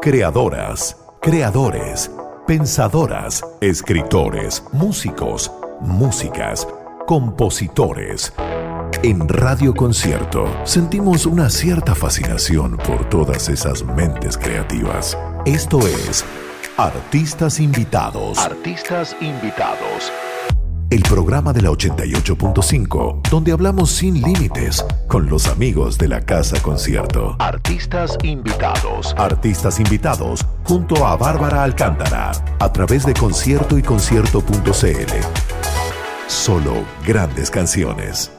creadoras, creadores, pensadoras, escritores, músicos, músicas, compositores. En Radio Concierto sentimos una cierta fascinación por todas esas mentes creativas. Esto es Artistas Invitados. Artistas invitados. El programa de la 88.5, donde hablamos sin límites con los amigos de la Casa Concierto. Artistas invitados. Artistas invitados junto a Bárbara Alcántara a través de concierto y concierto.cl. Solo grandes canciones.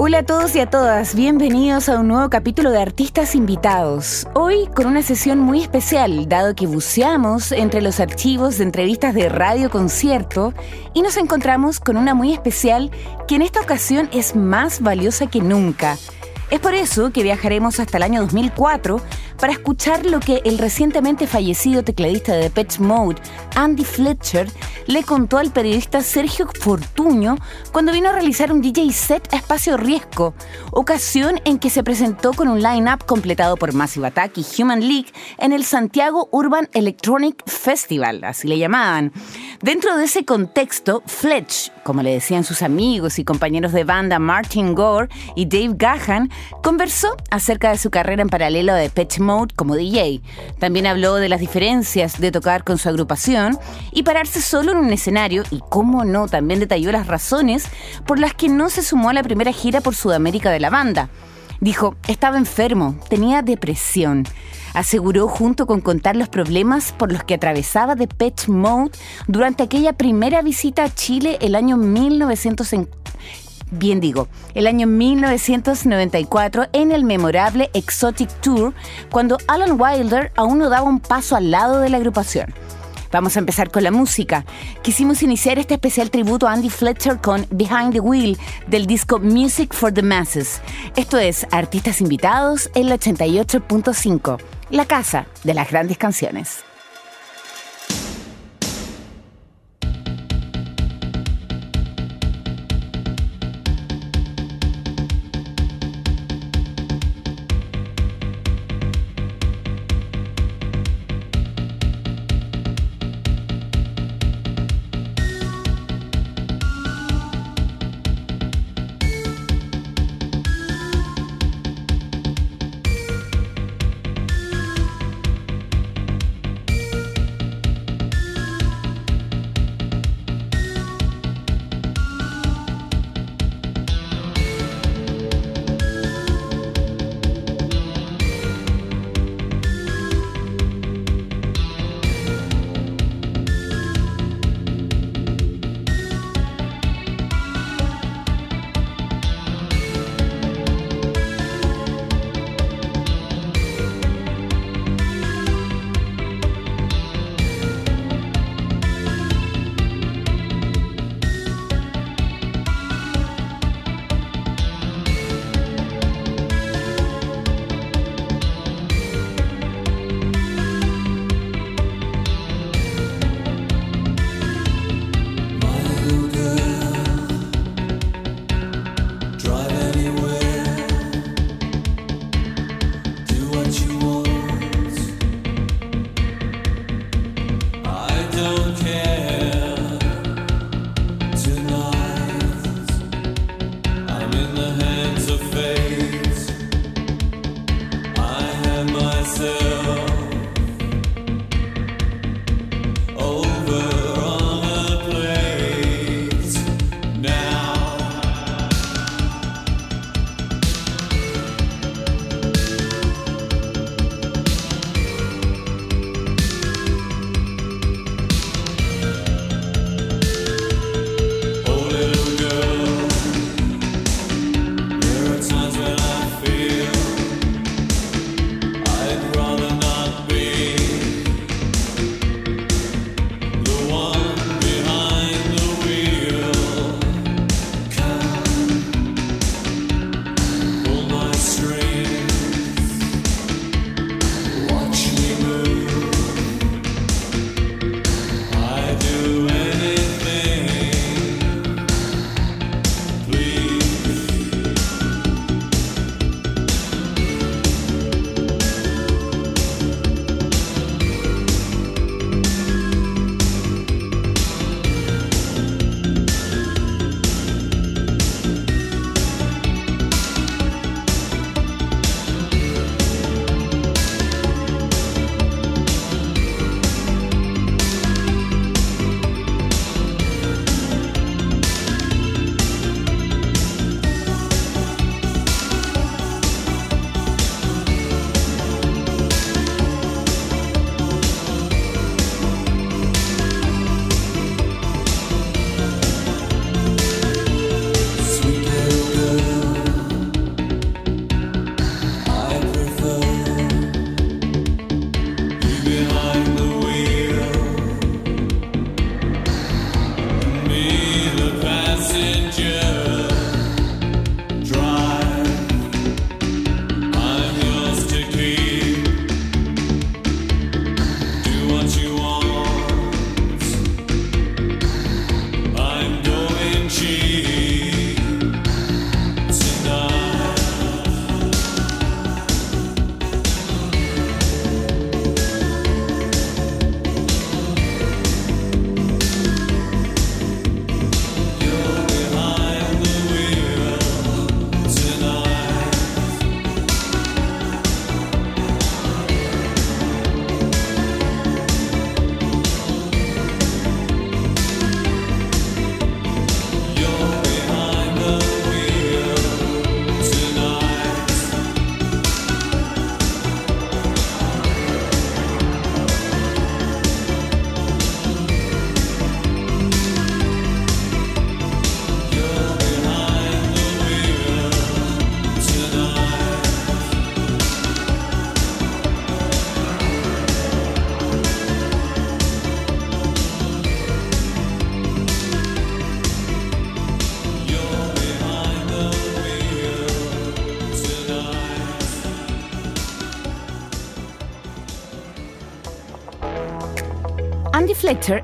Hola a todos y a todas, bienvenidos a un nuevo capítulo de Artistas Invitados. Hoy con una sesión muy especial, dado que buceamos entre los archivos de entrevistas de Radio Concierto y nos encontramos con una muy especial que en esta ocasión es más valiosa que nunca. Es por eso que viajaremos hasta el año 2004 para escuchar lo que el recientemente fallecido tecladista de Depeche Mode, Andy Fletcher, le contó al periodista Sergio Fortuño cuando vino a realizar un DJ set a Espacio Riesgo, ocasión en que se presentó con un line-up completado por Massive Attack y Human League en el Santiago Urban Electronic Festival, así le llamaban. Dentro de ese contexto, Fletch, como le decían sus amigos y compañeros de banda Martin Gore y Dave Gahan, conversó acerca de su carrera en paralelo de Depeche Mode como DJ. También habló de las diferencias de tocar con su agrupación y pararse solo en un escenario y, cómo no, también detalló las razones por las que no se sumó a la primera gira por Sudamérica de la banda. Dijo, estaba enfermo, tenía depresión. Aseguró junto con contar los problemas por los que atravesaba Depeche Mode durante aquella primera visita a Chile el año 1950 bien digo, el año 1994 en el memorable Exotic Tour, cuando Alan Wilder aún no daba un paso al lado de la agrupación. Vamos a empezar con la música. Quisimos iniciar este especial tributo a Andy Fletcher con Behind the Wheel del disco Music for the Masses. Esto es Artistas Invitados en la 88.5, la casa de las grandes canciones.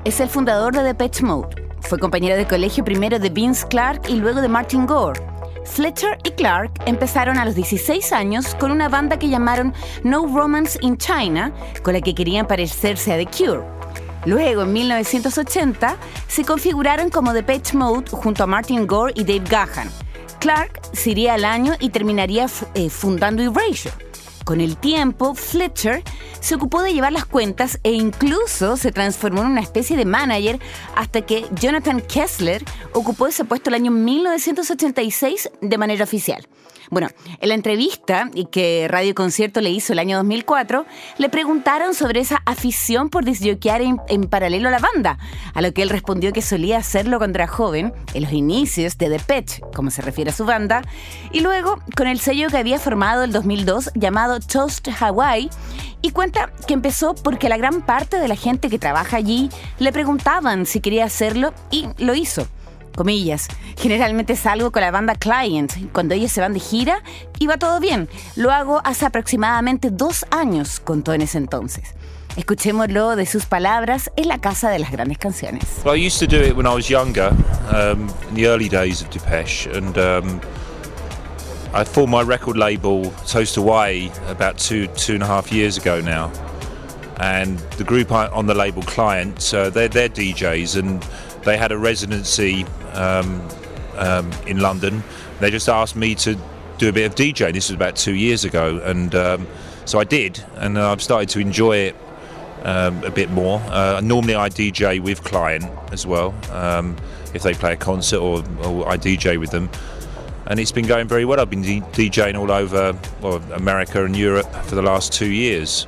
Es el fundador de Depeche Mode. Fue compañero de colegio primero de Vince Clark y luego de Martin Gore. Fletcher y Clark empezaron a los 16 años con una banda que llamaron No Romance in China, con la que querían parecerse a The Cure. Luego, en 1980, se configuraron como Depeche Mode junto a Martin Gore y Dave Gahan. Clark se iría al año y terminaría eh, fundando Erasure. Con el tiempo, Fletcher se ocupó de llevar las cuentas e incluso se transformó en una especie de manager hasta que Jonathan Kessler ocupó ese puesto el año 1986 de manera oficial. Bueno, en la entrevista que Radio Concierto le hizo el año 2004, le preguntaron sobre esa afición por disjoquear en, paralelo a la banda, a lo que él respondió que solía hacerlo cuando era joven, en los inicios de Depeche, como se refiere a su banda, y luego con el sello que había formado el 2002 llamado Toast Hawaii, y cuenta que empezó porque la gran parte de la gente que trabaja allí le preguntaban si quería hacerlo y lo hizo comillas. Generalmente salgo con la banda Client. Cuando ellos se van de gira y va todo bien. Lo hago hace aproximadamente dos años, contó en ese entonces. Escuchémoslo de sus palabras en la casa de las grandes canciones. Well, I used to do it when I was younger, um, in the early days of Depeche, and um, I formed my record label Toast Away about two two and a half years ago now. And the group on the label Client, uh, they're, they're DJs, and they had a residency um, um, in London. They just asked me to do a bit of DJ. This was about two years ago, and um, so I did, and I've started to enjoy it um, a bit more. Uh, normally, I DJ with client as well um, if they play a concert, or, or, I DJ with them. And it's been going very well. I've been DJing all over well, America and Europe for the last two years.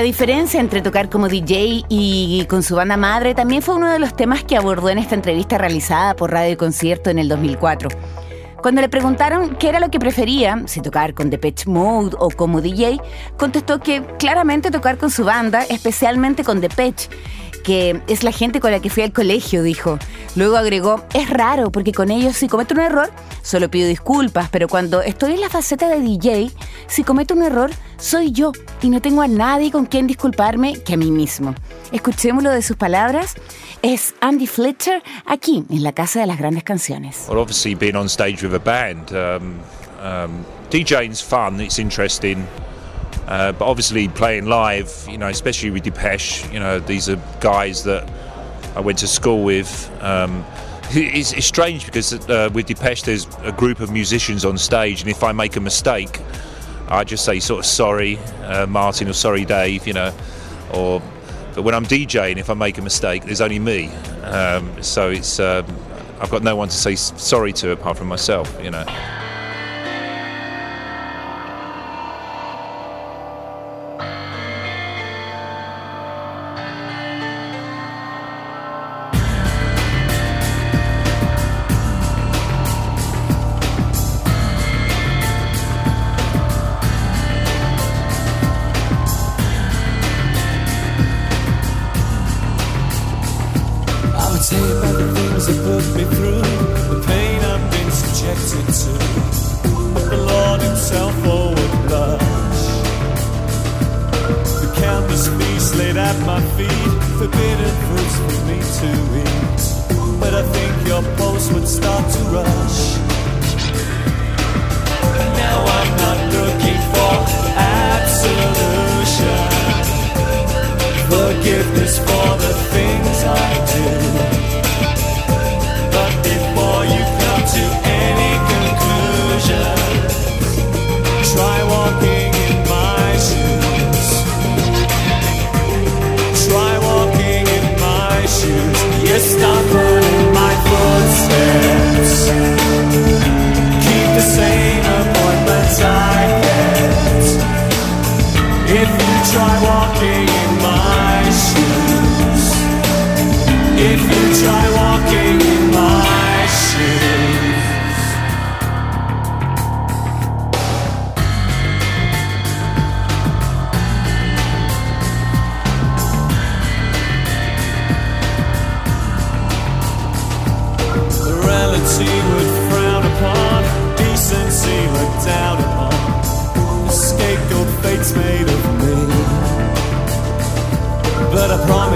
La diferencia entre tocar como DJ y con su banda madre también fue uno de los temas que abordó en esta entrevista realizada por Radio Concierto en el 2004. Cuando le preguntaron qué era lo que prefería, si tocar con Depeche Mode o como DJ, contestó que claramente tocar con su banda, especialmente con Depeche es la gente con la que fui al colegio, dijo. Luego agregó, es raro porque con ellos si cometo un error, solo pido disculpas, pero cuando estoy en la faceta de DJ, si cometo un error, soy yo y no tengo a nadie con quien disculparme que a mí mismo. Escuchémoslo de sus palabras. Es Andy Fletcher aquí en la Casa de las Grandes Canciones. Well, um, um, fun, it's interesting. Uh, but obviously, playing live, you know, especially with Depeche, you know, these are guys that I went to school with. Um, it's, it's, strange because uh, with Depeche, there's a group of musicians on stage, and if I make a mistake, I just say sort of sorry, uh, Martin, or sorry, Dave, you know, or. But when I'm DJing, if I make a mistake, there's only me. Um, so it's um, I've got no one to say sorry to apart from myself, you know.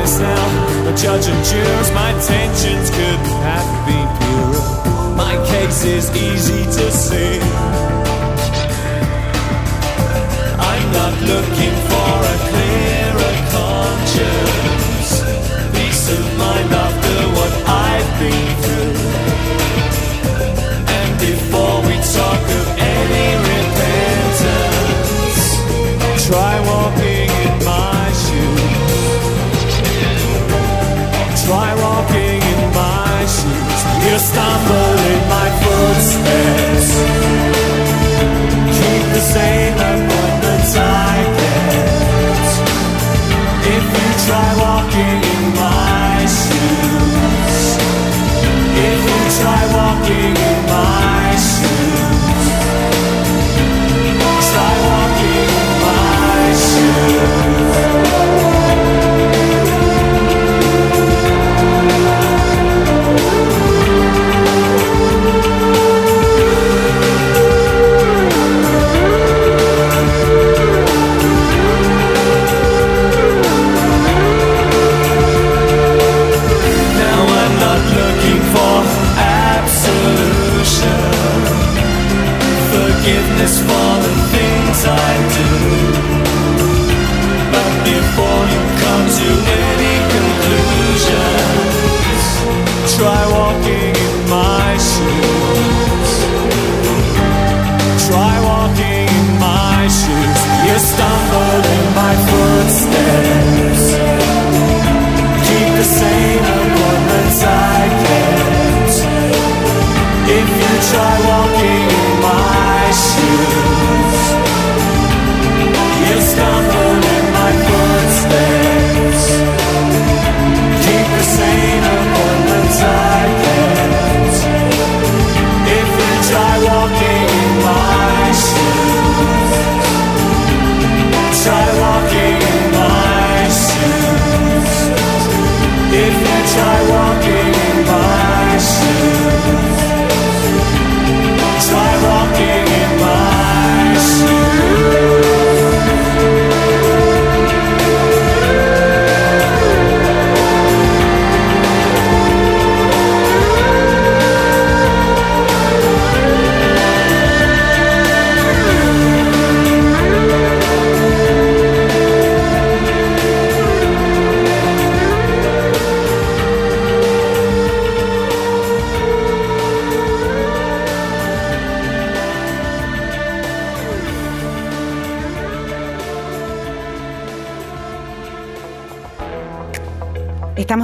myself, a judge and jurors. My intentions couldn't have been purer. My case is easy to see. I'm not looking for a clearer conscience, peace of mind after what I've been through. And before we talk of any repentance, try walking. You stumble in my footsteps. Keep the same appointments I. If you try walking in my shoes, if you try walking in my shoes, try walking in my shoes.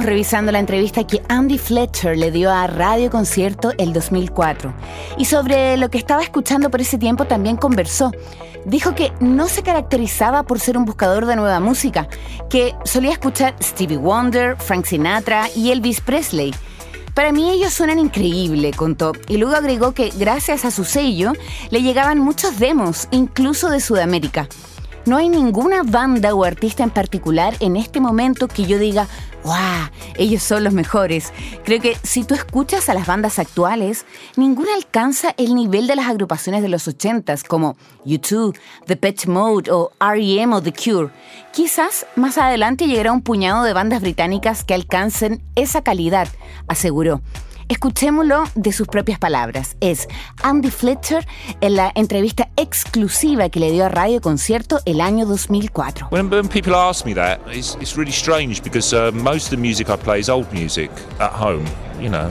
Revisando la entrevista que Andy Fletcher le dio a Radio Concierto el 2004. Y sobre lo que estaba escuchando por ese tiempo también conversó. Dijo que no se caracterizaba por ser un buscador de nueva música, que solía escuchar Stevie Wonder, Frank Sinatra y Elvis Presley. Para mí ellos suenan increíble, contó, y luego agregó que gracias a su sello le llegaban muchos demos, incluso de Sudamérica. No hay ninguna banda o artista en particular en este momento que yo diga, ¡Wow! Ellos son los mejores. Creo que si tú escuchas a las bandas actuales, ninguna alcanza el nivel de las agrupaciones de los 80s como U2, The Pitch Mode o R.E.M. o The Cure. Quizás más adelante llegará un puñado de bandas británicas que alcancen esa calidad, aseguró. Escuchémoslo de sus propias palabras. Es Andy Fletcher en la entrevista exclusiva que le dio a Radio Concierto el año 2004. When, when people ask me that, it's, it's really strange because uh, most of the music I play is old music at home. You know,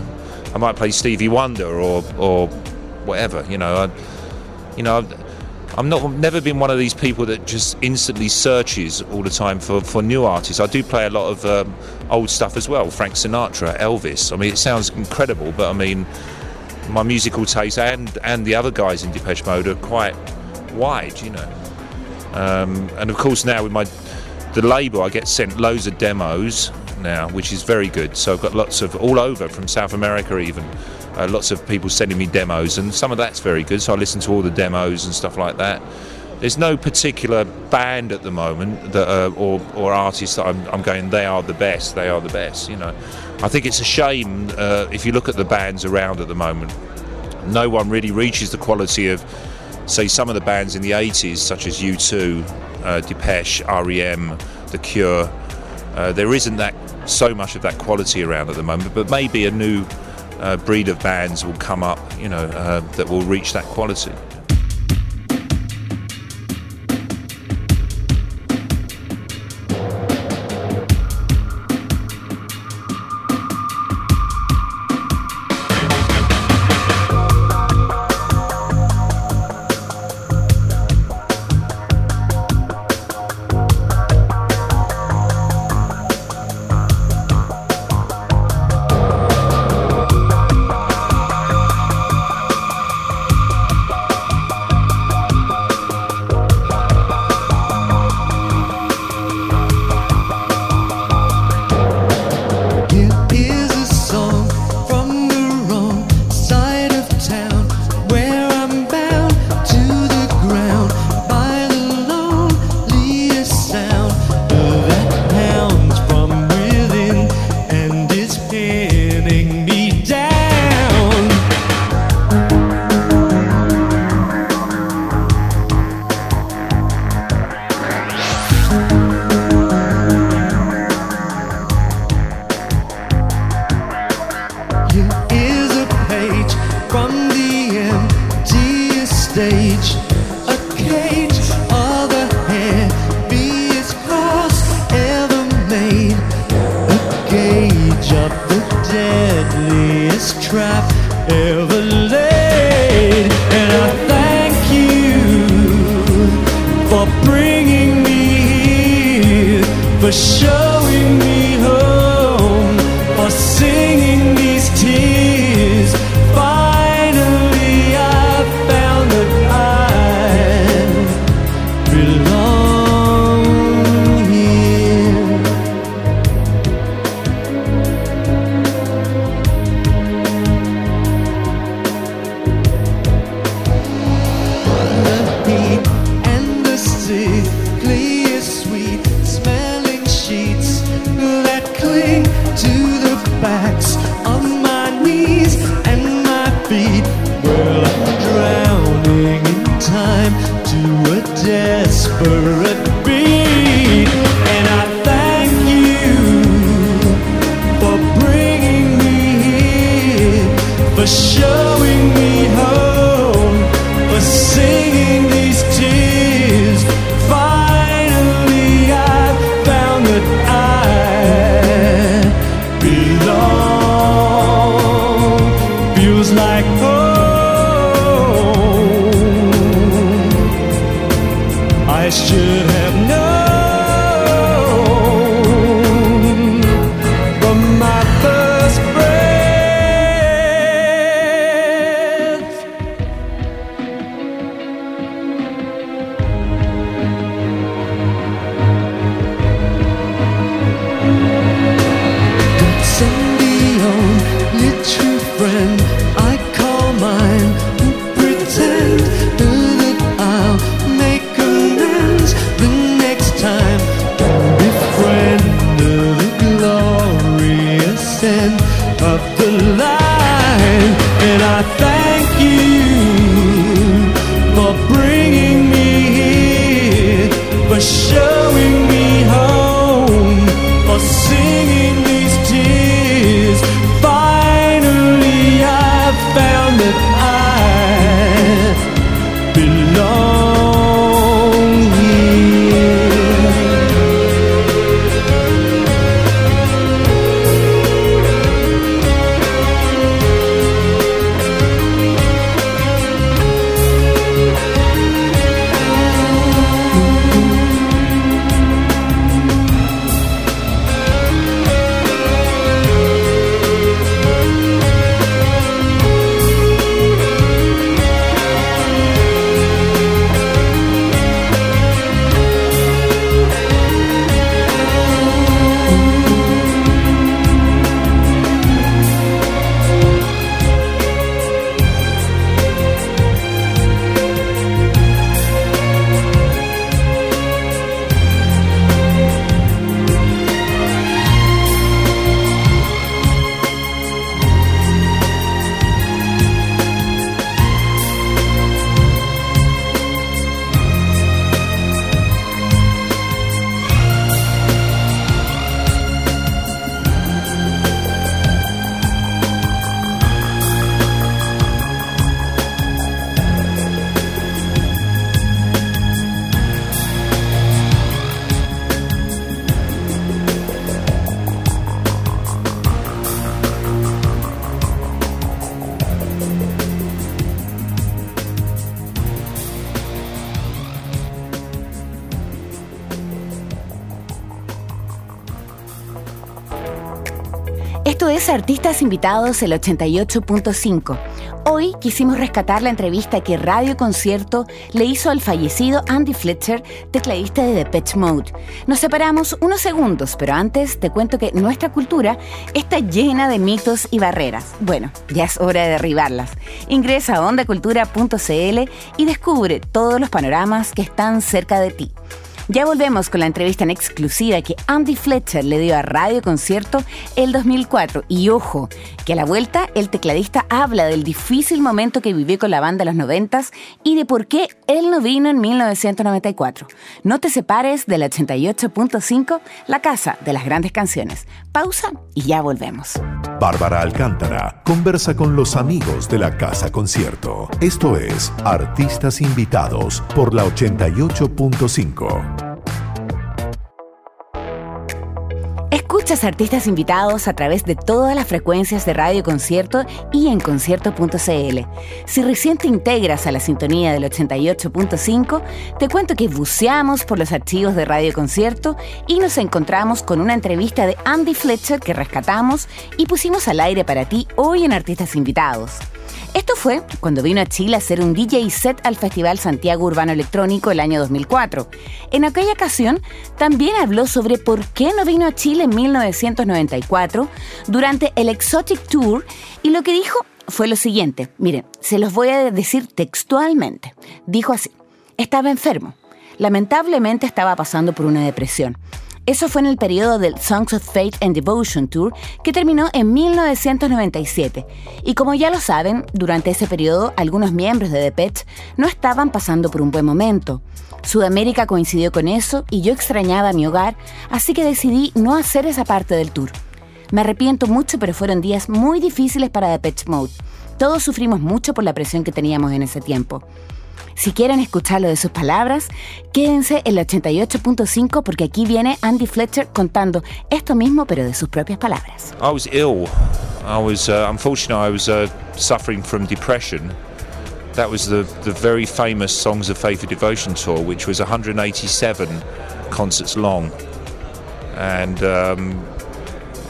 I might play Stevie Wonder or or whatever. You know, I. I'm not I've never been one of these people that just instantly searches all the time for, for new artists. I do play a lot of um, old stuff as well, Frank Sinatra, Elvis. I mean, it sounds incredible, but I mean, my musical taste and and the other guys in Depeche Mode are quite wide, you know. Um, and of course now with my the label, I get sent loads of demos now, which is very good. So I've got lots of all over from South America even. Uh, lots of people sending me demos, and some of that's very good. So I listen to all the demos and stuff like that. There's no particular band at the moment that, uh, or or artist that I'm, I'm going. They are the best. They are the best. You know, I think it's a shame uh, if you look at the bands around at the moment. No one really reaches the quality of, say, some of the bands in the 80s, such as U2, uh, Depeche, REM, The Cure. Uh, there isn't that so much of that quality around at the moment, but maybe a new breed of bands will come up, you know, uh, that will reach that quality. the line, and I thank you. Artistas Invitados el 88.5. Hoy quisimos rescatar la entrevista que Radio Concierto le hizo al fallecido Andy Fletcher, tecladista de Depeche Mode. Nos separamos unos segundos, pero antes te cuento que nuestra cultura está llena de mitos y barreras. Bueno, ya es hora de derribarlas. Ingresa a ondacultura.cl y descubre todos los panoramas que están cerca de ti. Ya volvemos con la entrevista en exclusiva que Andy Fletcher le dio a Radio Concierto el 2004. Y ojo, que a la vuelta el tecladista habla del difícil momento que vivió con la banda en los 90 y de por qué él no vino en 1994. No te separes del 88.5, la casa de las grandes canciones. Pausa y ya volvemos. Bárbara Alcántara conversa con los amigos de la Casa Concierto. Esto es Artistas Invitados por la 88.5. Escuchas artistas invitados a través de todas las frecuencias de Radio Concierto y en concierto.cl. Si recién te integras a la sintonía del 88.5, te cuento que buceamos por los archivos de Radio Concierto y nos encontramos con una entrevista de Andy Fletcher que rescatamos y pusimos al aire para ti hoy en Artistas Invitados. Esto fue cuando vino a Chile a hacer un DJ set al Festival Santiago Urbano Electrónico el año 2004. En aquella ocasión también habló sobre por qué no vino a Chile en 1994 durante el Exotic Tour y lo que dijo fue lo siguiente. Miren, se los voy a decir textualmente. Dijo así, estaba enfermo. Lamentablemente estaba pasando por una depresión. Eso fue en el periodo del Songs of Faith and Devotion Tour, que terminó en 1997. Y como ya lo saben, durante ese periodo algunos miembros de Depeche no estaban pasando por un buen momento. Sudamérica coincidió con eso y yo extrañaba mi hogar, así que decidí no hacer esa parte del tour. Me arrepiento mucho, pero fueron días muy difíciles para Depeche Mode. Todos sufrimos mucho por la presión que teníamos en ese tiempo. Si quieren escucharlo de sus palabras, quédense en el 88.5 porque aquí viene Andy Fletcher contando esto mismo pero de sus propias palabras. I was ill. I was uh, unfortunately I was uh, suffering from depression. That was the the very famous Songs of Faith and Devotion tour, which was 187 concerts long, and. Um,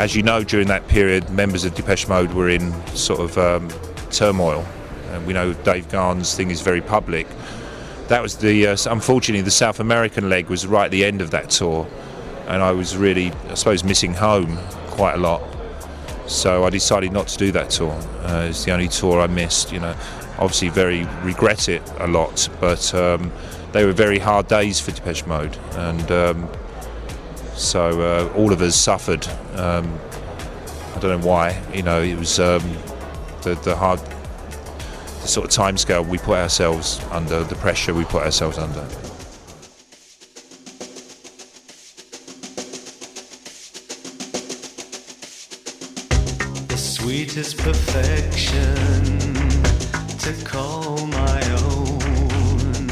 as you know, during that period, members of Depeche Mode were in sort of um, turmoil. And we know Dave Garn's thing is very public. That was the uh, unfortunately the South American leg was right at the end of that tour, and I was really, I suppose, missing home quite a lot. So I decided not to do that tour. Uh, it's the only tour I missed. You know, obviously very regret it a lot, but um, they were very hard days for Depeche Mode, and um, so uh, all of us suffered. Um, I don't know why. You know, it was um, the the hard the sort of timescale we put ourselves under, the pressure we put ourselves under. The sweetest perfection to call my own.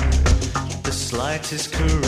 The slightest correction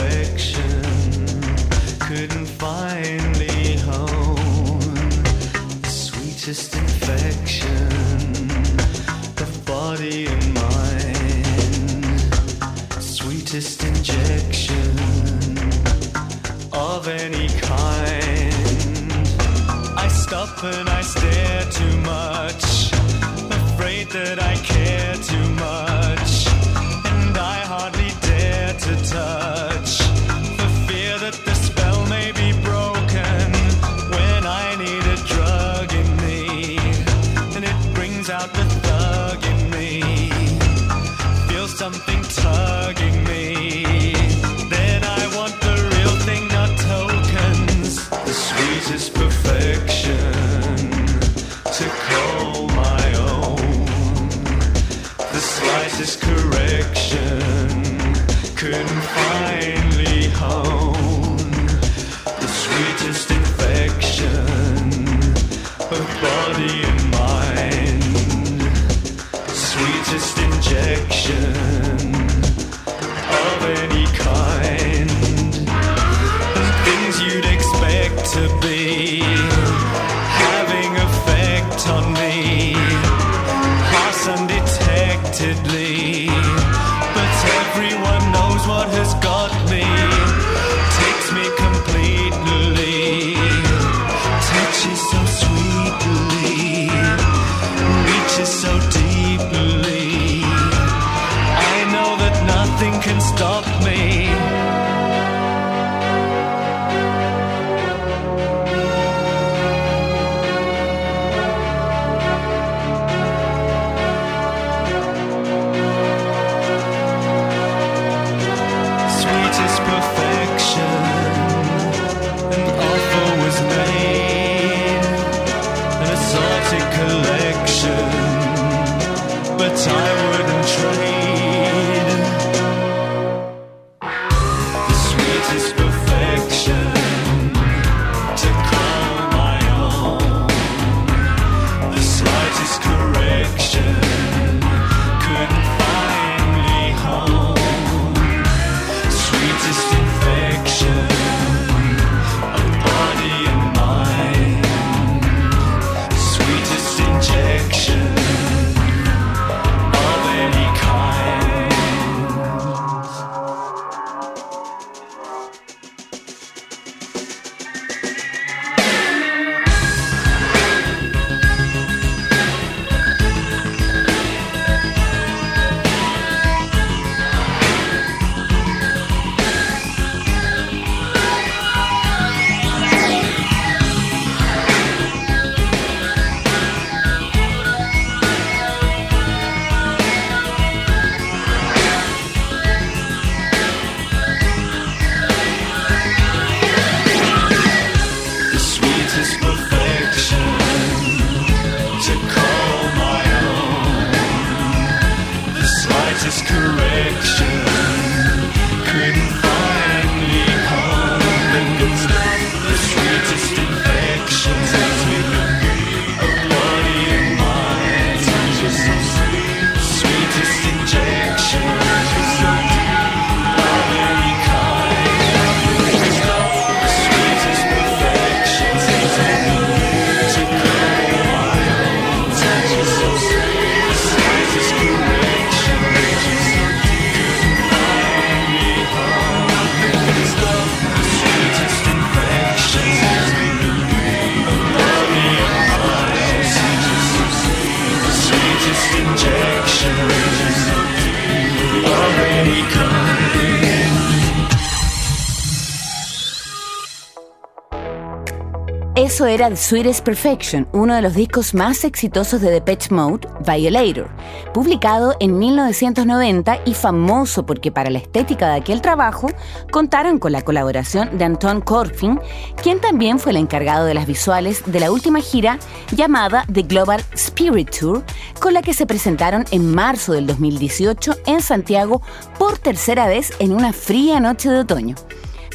era Sweetest Perfection, uno de los discos más exitosos de Depeche Mode, Violator, publicado en 1990 y famoso porque para la estética de aquel trabajo contaron con la colaboración de Anton Corbijn, quien también fue el encargado de las visuales de la última gira llamada The Global Spirit Tour, con la que se presentaron en marzo del 2018 en Santiago por tercera vez en una fría noche de otoño.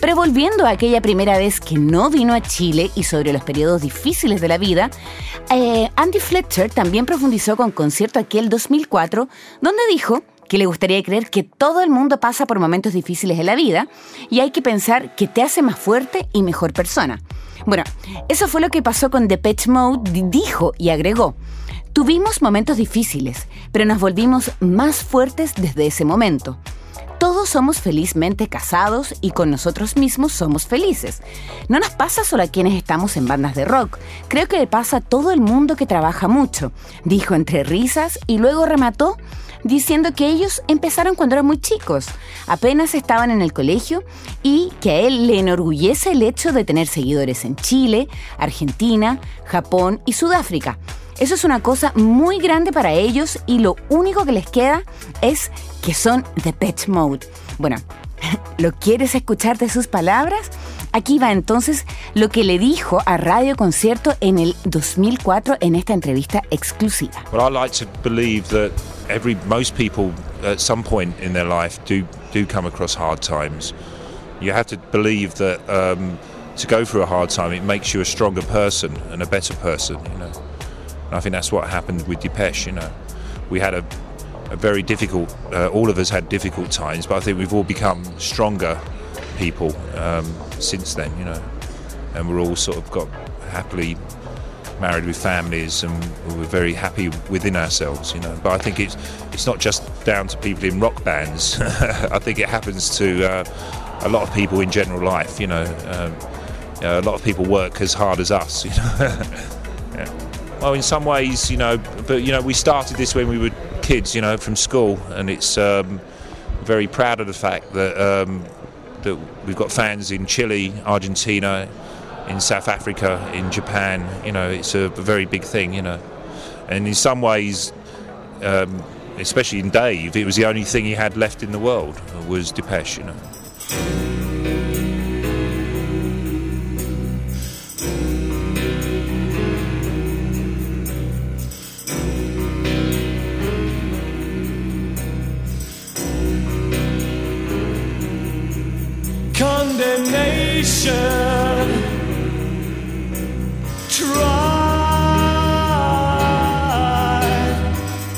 Pero volviendo a aquella primera vez que no vino a Chile y sobre los periodos difíciles de la vida, eh, Andy Fletcher también profundizó con concierto aquel 2004, donde dijo que le gustaría creer que todo el mundo pasa por momentos difíciles en la vida y hay que pensar que te hace más fuerte y mejor persona. Bueno, eso fue lo que pasó con Depeche Mode, dijo y agregó. Tuvimos momentos difíciles, pero nos volvimos más fuertes desde ese momento. Todos somos felizmente casados y con nosotros mismos somos felices. No nos pasa solo a quienes estamos en bandas de rock, creo que le pasa a todo el mundo que trabaja mucho, dijo entre risas y luego remató diciendo que ellos empezaron cuando eran muy chicos, apenas estaban en el colegio y que a él le enorgullece el hecho de tener seguidores en Chile, Argentina, Japón y Sudáfrica. Eso es una cosa muy grande para ellos y lo único que les queda es que son de Pet Mode. Bueno, ¿lo quieres escuchar de sus palabras? Aquí va entonces lo que le dijo a Radio Concierto en el 2004 en esta entrevista exclusiva. Well, I like to believe that every most people at some point in their life do do come across hard times. You have to believe that um, to go through a hard time, it makes you a stronger person and a better person. You know. And I think that's what happened with Depeche. You know, we had a, a very difficult. Uh, all of us had difficult times, but I think we've all become stronger people um, since then. You know, and we're all sort of got happily married with families, and we're very happy within ourselves. You know, but I think it's it's not just down to people in rock bands. I think it happens to uh, a lot of people in general life. You know. Um, you know, a lot of people work as hard as us. You know. Well, in some ways, you know, but you know, we started this when we were kids, you know, from school, and it's um, very proud of the fact that um, that we've got fans in Chile, Argentina, in South Africa, in Japan. You know, it's a very big thing, you know, and in some ways. Um, especially in Dave, it was the only thing he had left in the world was Depeche, you know. Condemnation. Try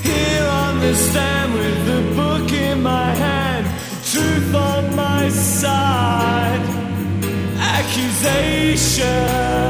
here on the stand with the book in my hand, truth on my side, accusations.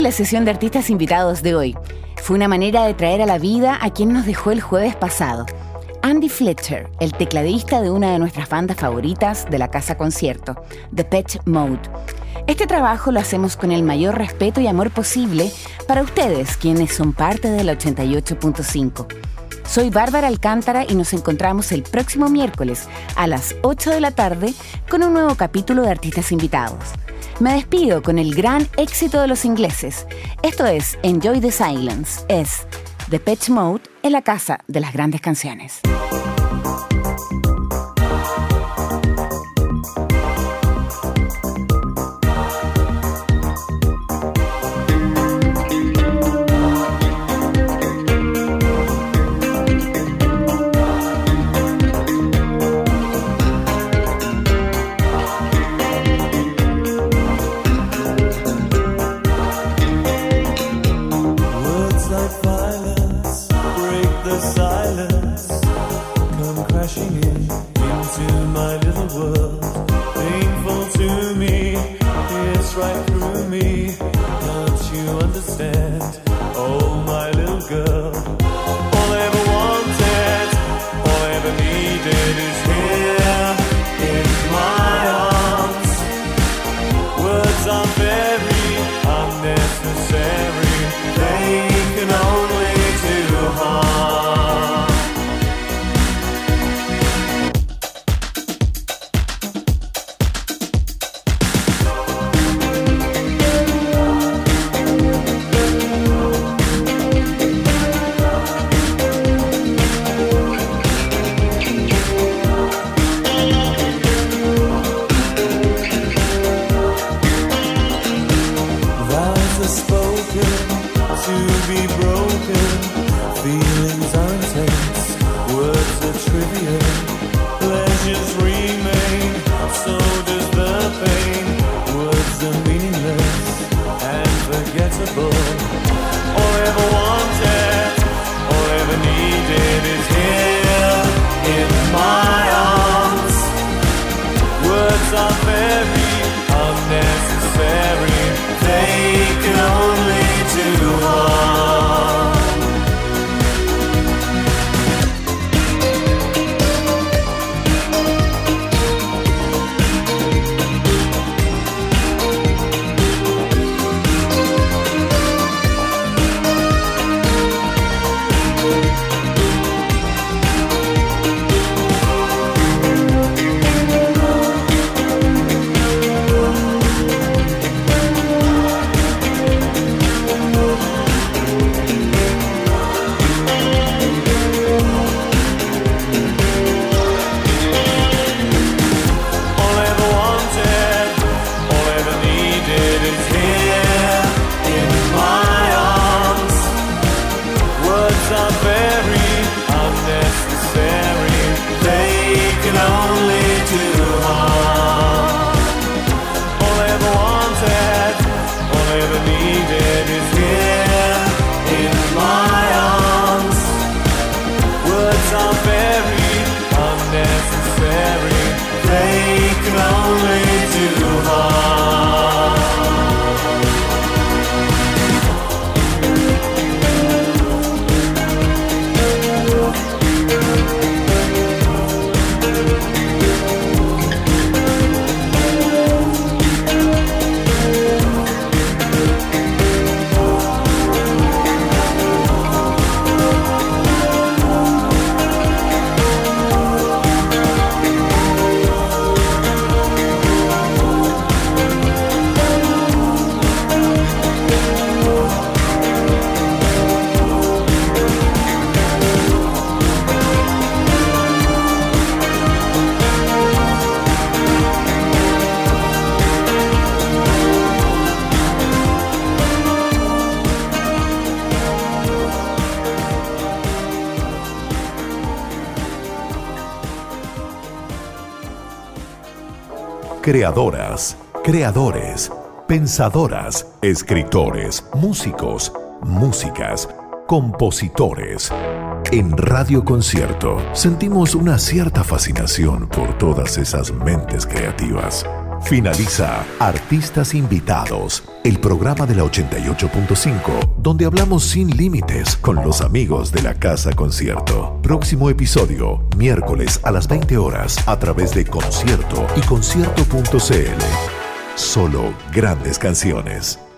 La sesión de artistas invitados de hoy. Fue una manera de traer a la vida a quien nos dejó el jueves pasado. Andy Fletcher, el tecladista de una de nuestras bandas favoritas de la casa concierto, The Pet Mode. Este trabajo lo hacemos con el mayor respeto y amor posible para ustedes, quienes son parte del 88.5. Soy Bárbara Alcántara y nos encontramos el próximo miércoles a las 8 de la tarde con un nuevo capítulo de Artistas Invitados. Me despido con el gran éxito de los ingleses. Esto es Enjoy the Silence. Es The Pitch Mode en la casa de las grandes canciones. Creadoras, creadores, pensadoras, escritores, músicos, músicas, compositores. En Radio Concierto sentimos una cierta fascinación por todas esas mentes creativas. Finaliza Artistas Invitados, el programa de la 88.5, donde hablamos sin límites con los amigos de la Casa Concierto. Próximo episodio, miércoles a las 20 horas, a través de Concierto y concierto.cl. Solo grandes canciones.